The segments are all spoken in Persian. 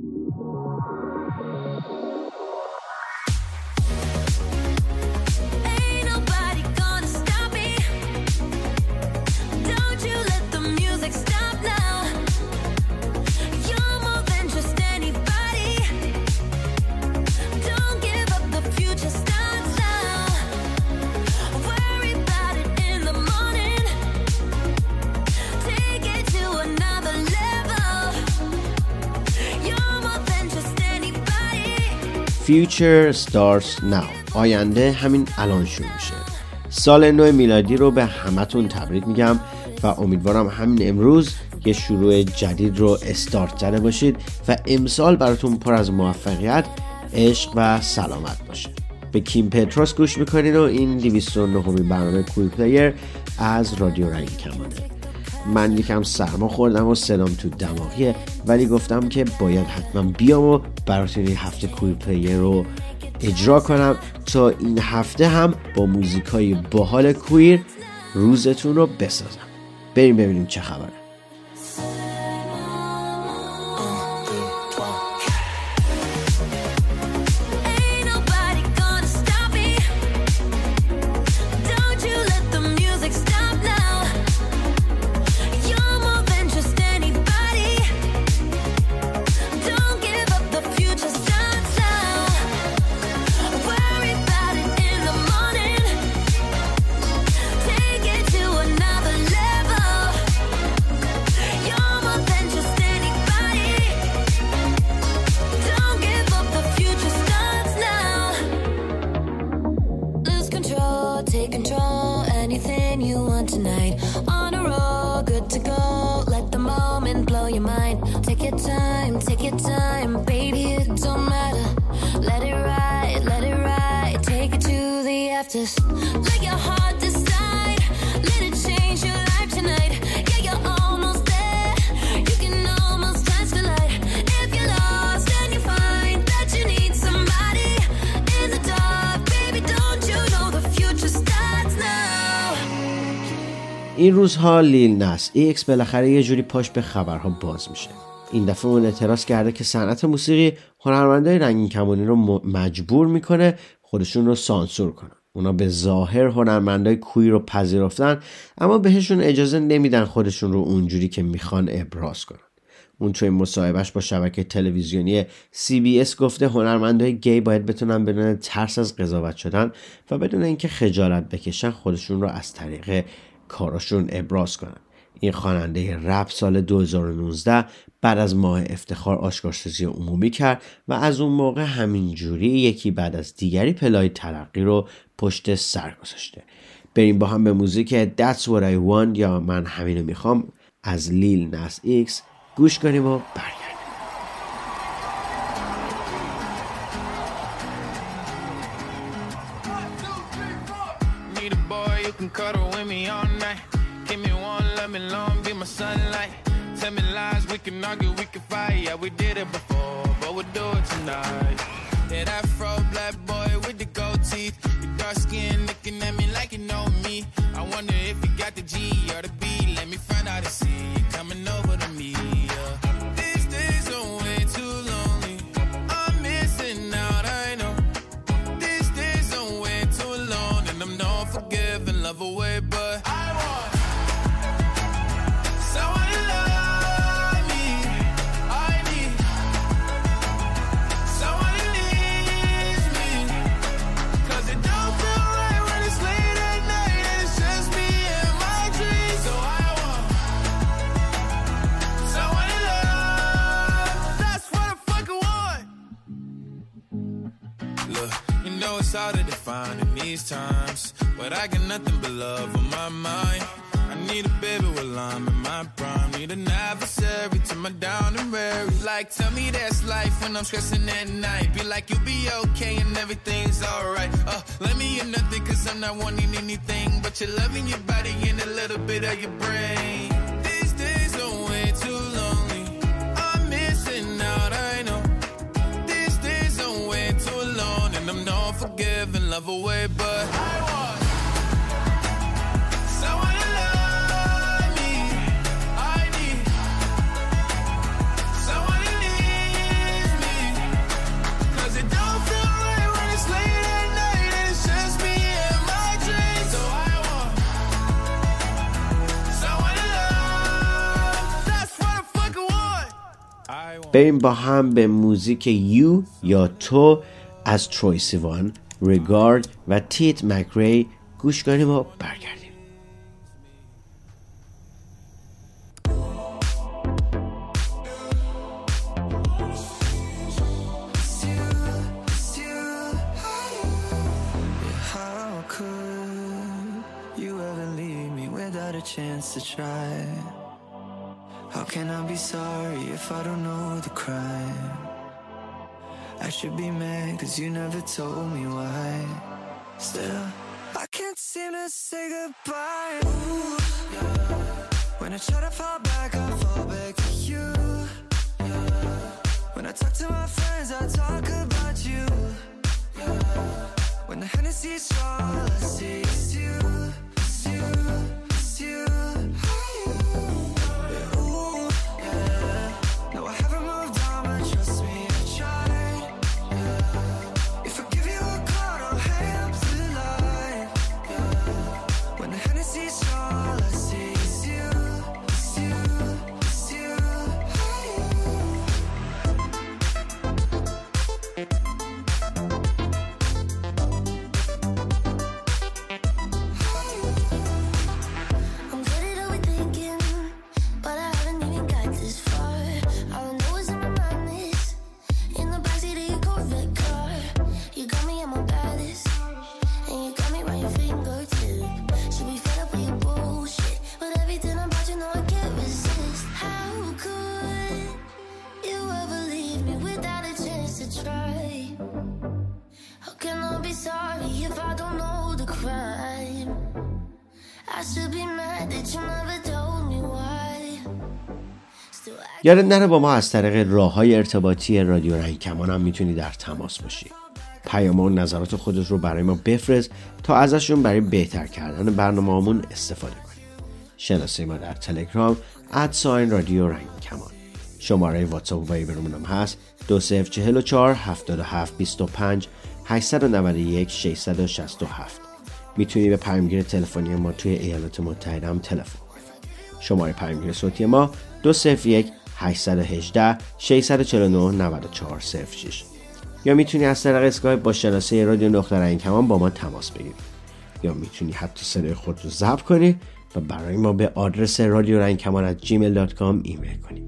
Thank you. Future Starts Now. آینده همین الان شروع میشه. سال نو میلادی رو به همتون تبریک میگم و امیدوارم همین امروز یه شروع جدید رو استارت زده باشید و امسال براتون پر از موفقیت عشق و سلامت باشه. به کیم پتروس گوش می‌کنین و این 209 برنامه کوی پلیر از رادیو رنگ کمانه. من یکم سرما خوردم و سلام تو دماغیه ولی گفتم که باید حتما بیام و براتون این هفته کوی پلیر رو اجرا کنم تا این هفته هم با موزیک های باحال کویر روزتون رو بسازم. بریم ببینیم چه خبره. این روزها Lil Nas X بالاخره یه جوری پاش به خبرها باز میشه. این دفعه اون اعتراض کرده که صنعت موسیقی هنرمندای رنگین کمانی رو مجبور می‌کنه خودشون رو سانسور کنن. اونا به ظاهر هنرمندای queer رو پذیرفتن اما بهشون اجازه نمیدن خودشون رو اونجوری که می‌خوان ابراز کنن. اون توی مصاحبهش با شبکه تلویزیونی CBS گفته هنرمندای گی باید بتونن بدون ترس از قضاوت شدن و بدون اینکه خجالت بکشن خودشون رو از طریق کاراشون ابراز کنن. این خواننده رپ سال 2019 بعد از ماه افتخار آشکارسازی عمومی کرد و از اون موقع همینجوری یکی بعد از دیگری پلای ترقی رو پشت سر گذاشته. بریم با هم به موزیک That's What I Want یا من همینو می‌خوام از Lil Nas X گوش کنیم و we can argue, we can fight. Yeah, we did it before, but we'll do it tonight. That Afro black boy with the gold teeth, your dark skin stressing at night. Be like, you'll be okay and everything's alright. Uh, let me in nothing cause I'm not wanting anything. But you're loving your body and a little bit of your brain. These days are way too lonely. I'm missing out, I know. These days are way too long and I'm not forgive and love away, but I بریم با هم به موزیک یو یا تو از تروی سیوان ریگارد و تیت مکری گوش کنیم و برگردیم chance to try. Can I be sorry if I don't know the crime? I should be mad cause you never told me why. Still, I can't seem to say goodbye. Ooh, yeah. When I try to fall back, I fall back to you. Yeah. When I talk to my friends, I talk about you. Yeah. When the Hennessy's all I see you, یادت نره با ما از طریق راه های ارتباطی رادیو رنگ کمان هم می‌تونی در تماس باشی. پیام و نظرات خودت رو برای ما بفرست تا ازشون برای بهتر کردن برنامه همون استفاده کنیم شناسه ما در تلگرام ادساین رادیو رنگ کمان شماره واتساپ و وایبرمون هم هست. 2044 77 25 891 667 می‌تونی به پیامگیر تلفنی ما توی ایالات متحده هم تلفن کنی. شماره پیامگیر صوتی ما 201 818 649 9406 یا می‌تونی از طریق اسکایپ با شناسه رادیو نقطه کمان با ما تماس بگیری. یا می‌تونی حتی صدای خود رو ضبط کنی و برای ما به آدرس رادیو رنگ کمان gmail.com ایمیل کنی.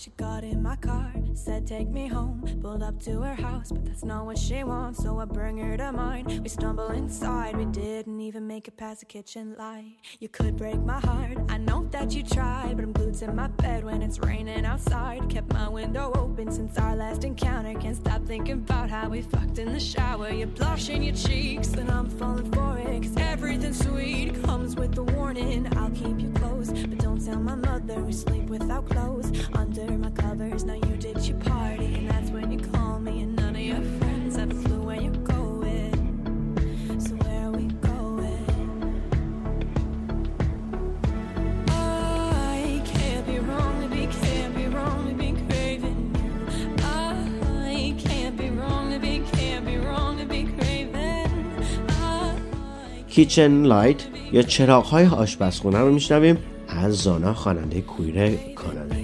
She got in my car, said take me home. Pulled up to her house, but that's not what she wants, so I bring her to mine. We stumble inside, we didn't even make it past the kitchen light. You could break my heart, I know that you tried, but I'm glued to my bed when it's raining outside. Kept my window open since our last encounter. Can't stop thinking about how we fucked in the shower. You're blushing your cheeks, and I'm falling for it. Cause everything sweet comes with a warning. I'll keep you close, but don't tell my mother we sleep without clothes. Under under my covers. Now you did your party, and that's when you call me. And none of your friends have a clue where you're going. So where are we going? I can't be wrong to be, can't be wrong to be craving you. I can't be wrong to be, can't be wrong to be craving. کیچن لایت یا چراغ های آشپزخونه رو میشنویم از زانا خواننده کویر کانادایی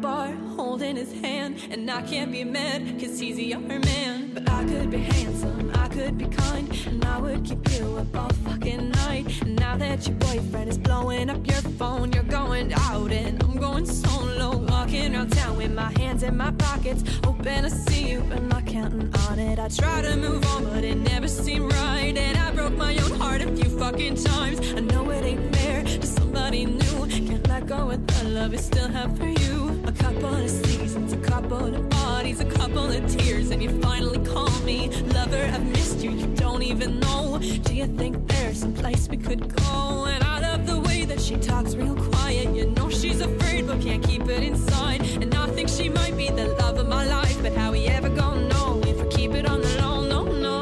bar holding his hand, and I can't be mad cause he's your man. But I could be handsome, I could be kind, and I would keep you up all fucking night. And now that your boyfriend is blowing up your phone, you're going out, and I'm going solo. Walking around town with my hands in my pockets, hoping to see you, but not counting on it. I try to move on, but it never seemed right. And I broke my own heart a few fucking times. I know it ain't fair to somebody new. Can't let go with the love I still have for you. A couple of seasons, a couple of bodies, a couple of tears, and you finally call me. Lover, I've missed you, you don't even know. Do you think there's some place we could go? And I love the way that she talks real quiet. You know she's afraid, but can't keep it inside. And I think she might be the love of my life, but how we ever gonna know if we keep it on the low? No, no.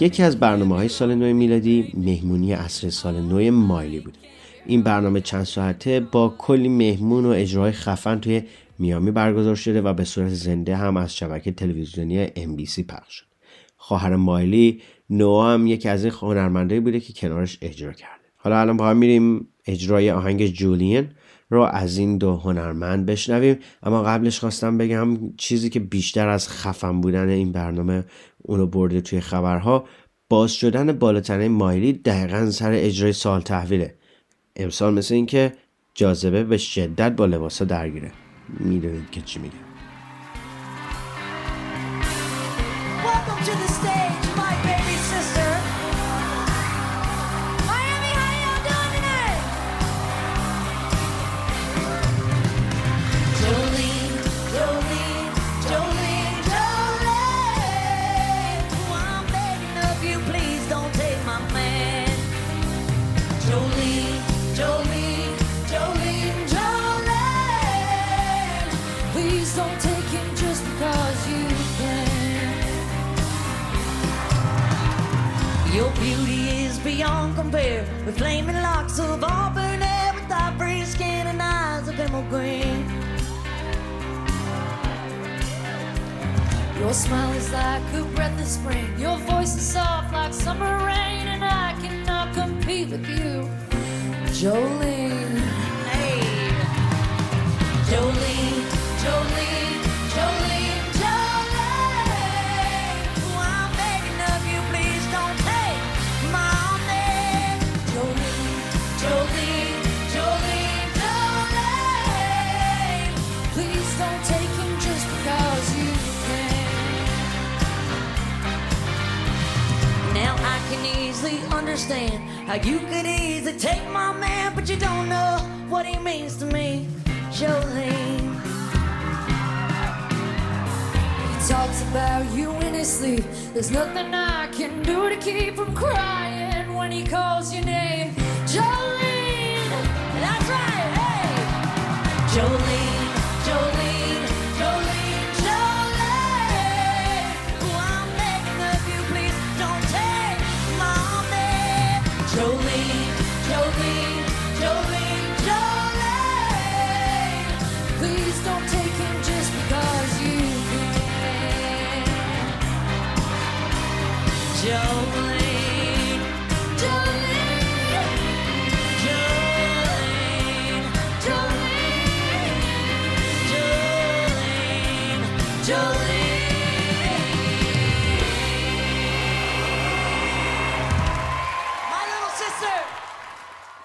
یکی از برنامه های سال نو میلادی مهمونی عصر سال نو مایلی بود این برنامه چند ساعته با کلی مهمون و اجرای خفن توی میامی برگزار شده و به صورت زنده هم از شبکه تلویزیونی MBC پخش شد. خواهر مایلی نوا هم یکی از این هنرمندایی بوده که کنارش اجرا کرده. حالا الان با هم میریم اجرای آهنگ جولین رو از این دو هنرمند بشنویم. اما قبلش خواستم بگم چیزی که بیشتر از خفن بودن این برنامه اونو برده توی خبرها باز شدن بالاتنه مایلی دقیقا سر اجرای سال تحویله. امسال مثل اینکه جاذبه به شدت با لباسا درگیره. می‌دونید که چی میگه compare with flaming locks of auburn hair, with ivory skin and eyes of emerald green. Your smile is like a breath of spring. Your voice is soft like summer rain, and I cannot compete with you, Jolene. Can easily understand how you could easily take my man, but you don't know what he means to me, Jolene. He talks about you in his sleep. There's nothing I can do to keep from crying when he calls your name,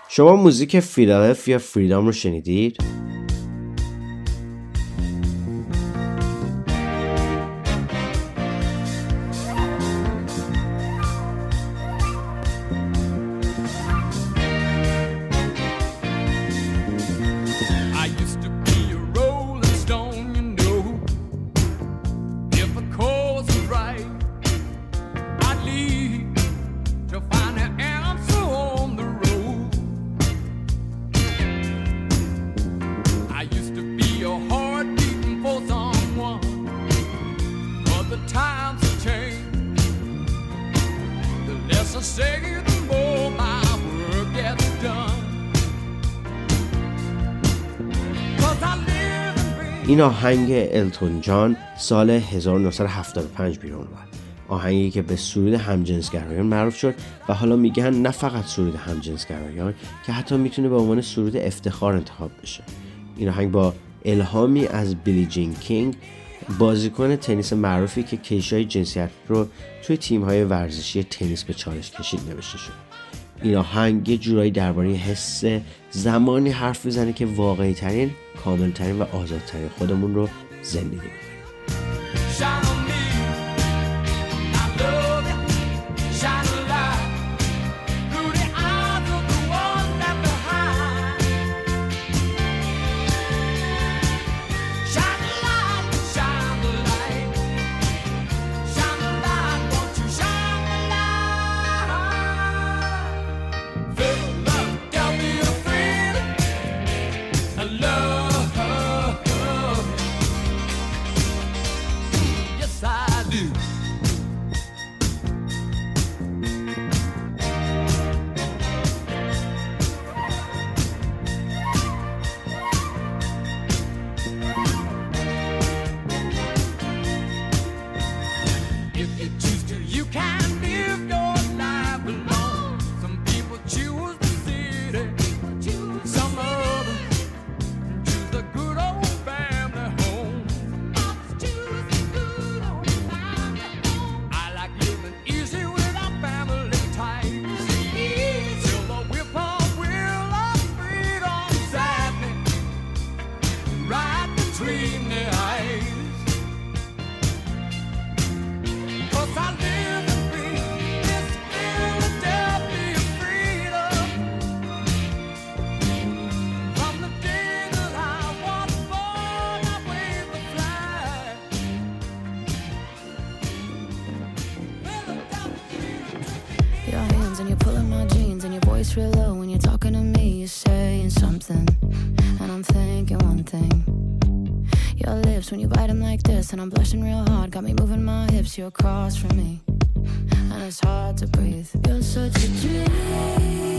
شما موزیک فیلادلفیا فریدام رو شنیدید؟ این آهنگ التون جان سال 1975 بیرون اومد. آهنگی که به سرود همجنسگرایان معروف شد و حالا میگن نه فقط سرود همجنسگرایان که حتی می‌تونه به عنوان سرود افتخار انتخاب بشه. این آهنگ با الهامی از بیلی جین کینگ بازیکن تنیس معروفی که کیشای جنسیت رو توی تیم‌های ورزشی تنیس به چالش کشید نوشته شد. این آهنگ یه جورایی درباره حس زمانی حرف می‌زنه که واقعی ترین و آزادترین خودمون رو زندگی می‌کنیم. When you're talking to me. You're saying something, and I'm thinking one thing. Your lips when you bite them like this, and I'm blushing real hard. Got me moving my hips. You're across from me, and it's hard to breathe. You're such a dream.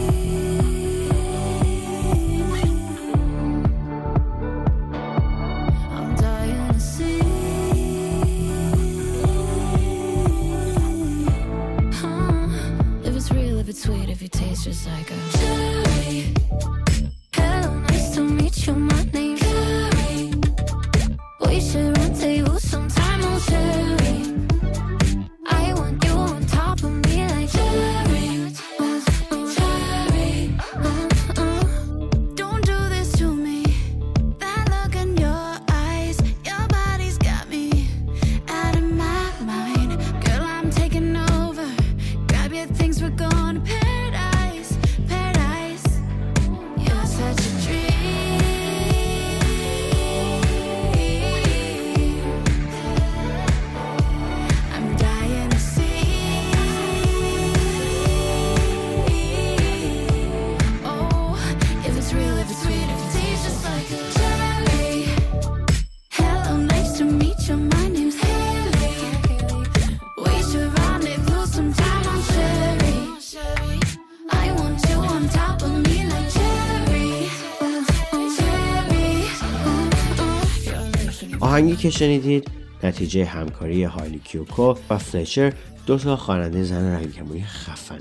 آهنگی که شنیدید نتیجه همکاری هایلی کیوکو و فلچر دو تا خواننده زن رنگکمونی خفنه.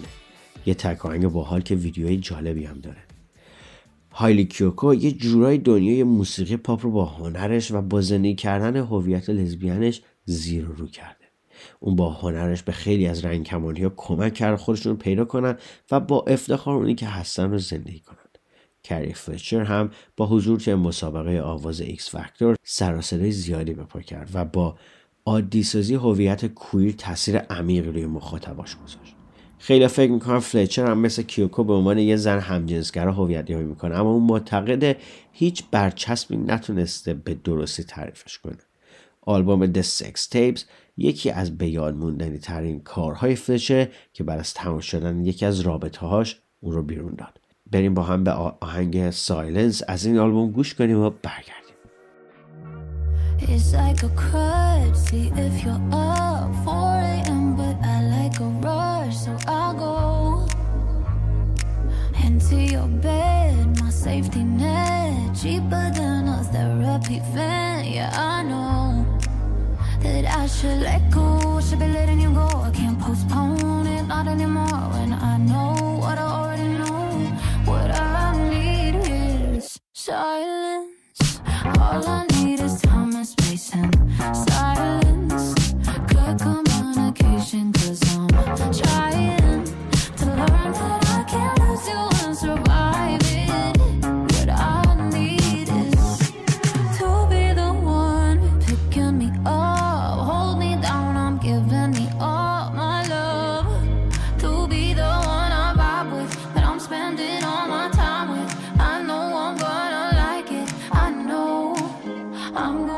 یه تک آهنگ باحال که ویدیوی جالبی هم داره. هایلی کیوکو یه جورای دنیای موسیقی پاپ رو با هنرش و با زندگی کردن هویت لزبیانش زیر رو کرده. اون با هنرش به خیلی از رنگ کمانی ها کمک کرد خودشون رو پیدا کنن و با افتخار اونی که هستن رو زندگی کنن. کری فلچر هم با حضور توی مسابقه آواز X Factor سر و صدای زیادی به پا کرد و با عادی سازی هویت queer تاثیر عمیقی روی مخاطباش گذاشت. خیلیا فکر می‌کنن فلچر هم مثل کیوکو به عنوان یه زن همجنسگرا هویت یابی می‌کنه اما اون معتقده هیچ برچسبی نتونسته به درستی تعریفش کنه. آلبوم The Sex Tapes یکی از به یاد موندنی ترین کارهای فلچر که بعد از تمام شدن یکی از رابطه هاش اون رو بیرون داد. بریم با هم به آهنگ سایلنس از این آلبوم گوش کنیم و برگردیم It's like a crutch. See if you're up 4 a.m., but I like a rush, so I'll go into your bed, my safety net, cheaper than a therapy van. Yeah, I know that I should let go, should be letting you go. I can't postpone it, not anymore. When I know what I already started I'm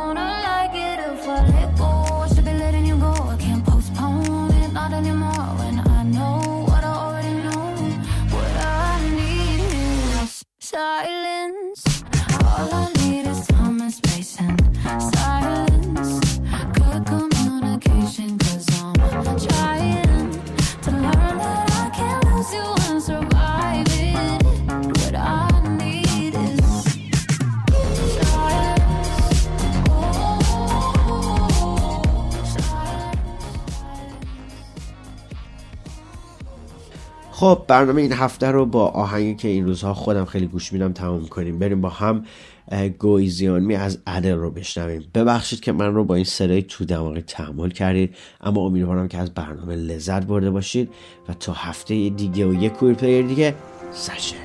خب برنامه این هفته رو با آهنگی که این روزها خودم خیلی گوش میدم تمام کنیم. بریم با هم گویزیانمی از ادل رو بشنویم. ببخشید که من رو با این صدای تو دماغی تحمل کردید اما امیدوارم که از برنامه لذت برده باشید و تا هفته دیگه و یک کویر پلیر دیگه سشه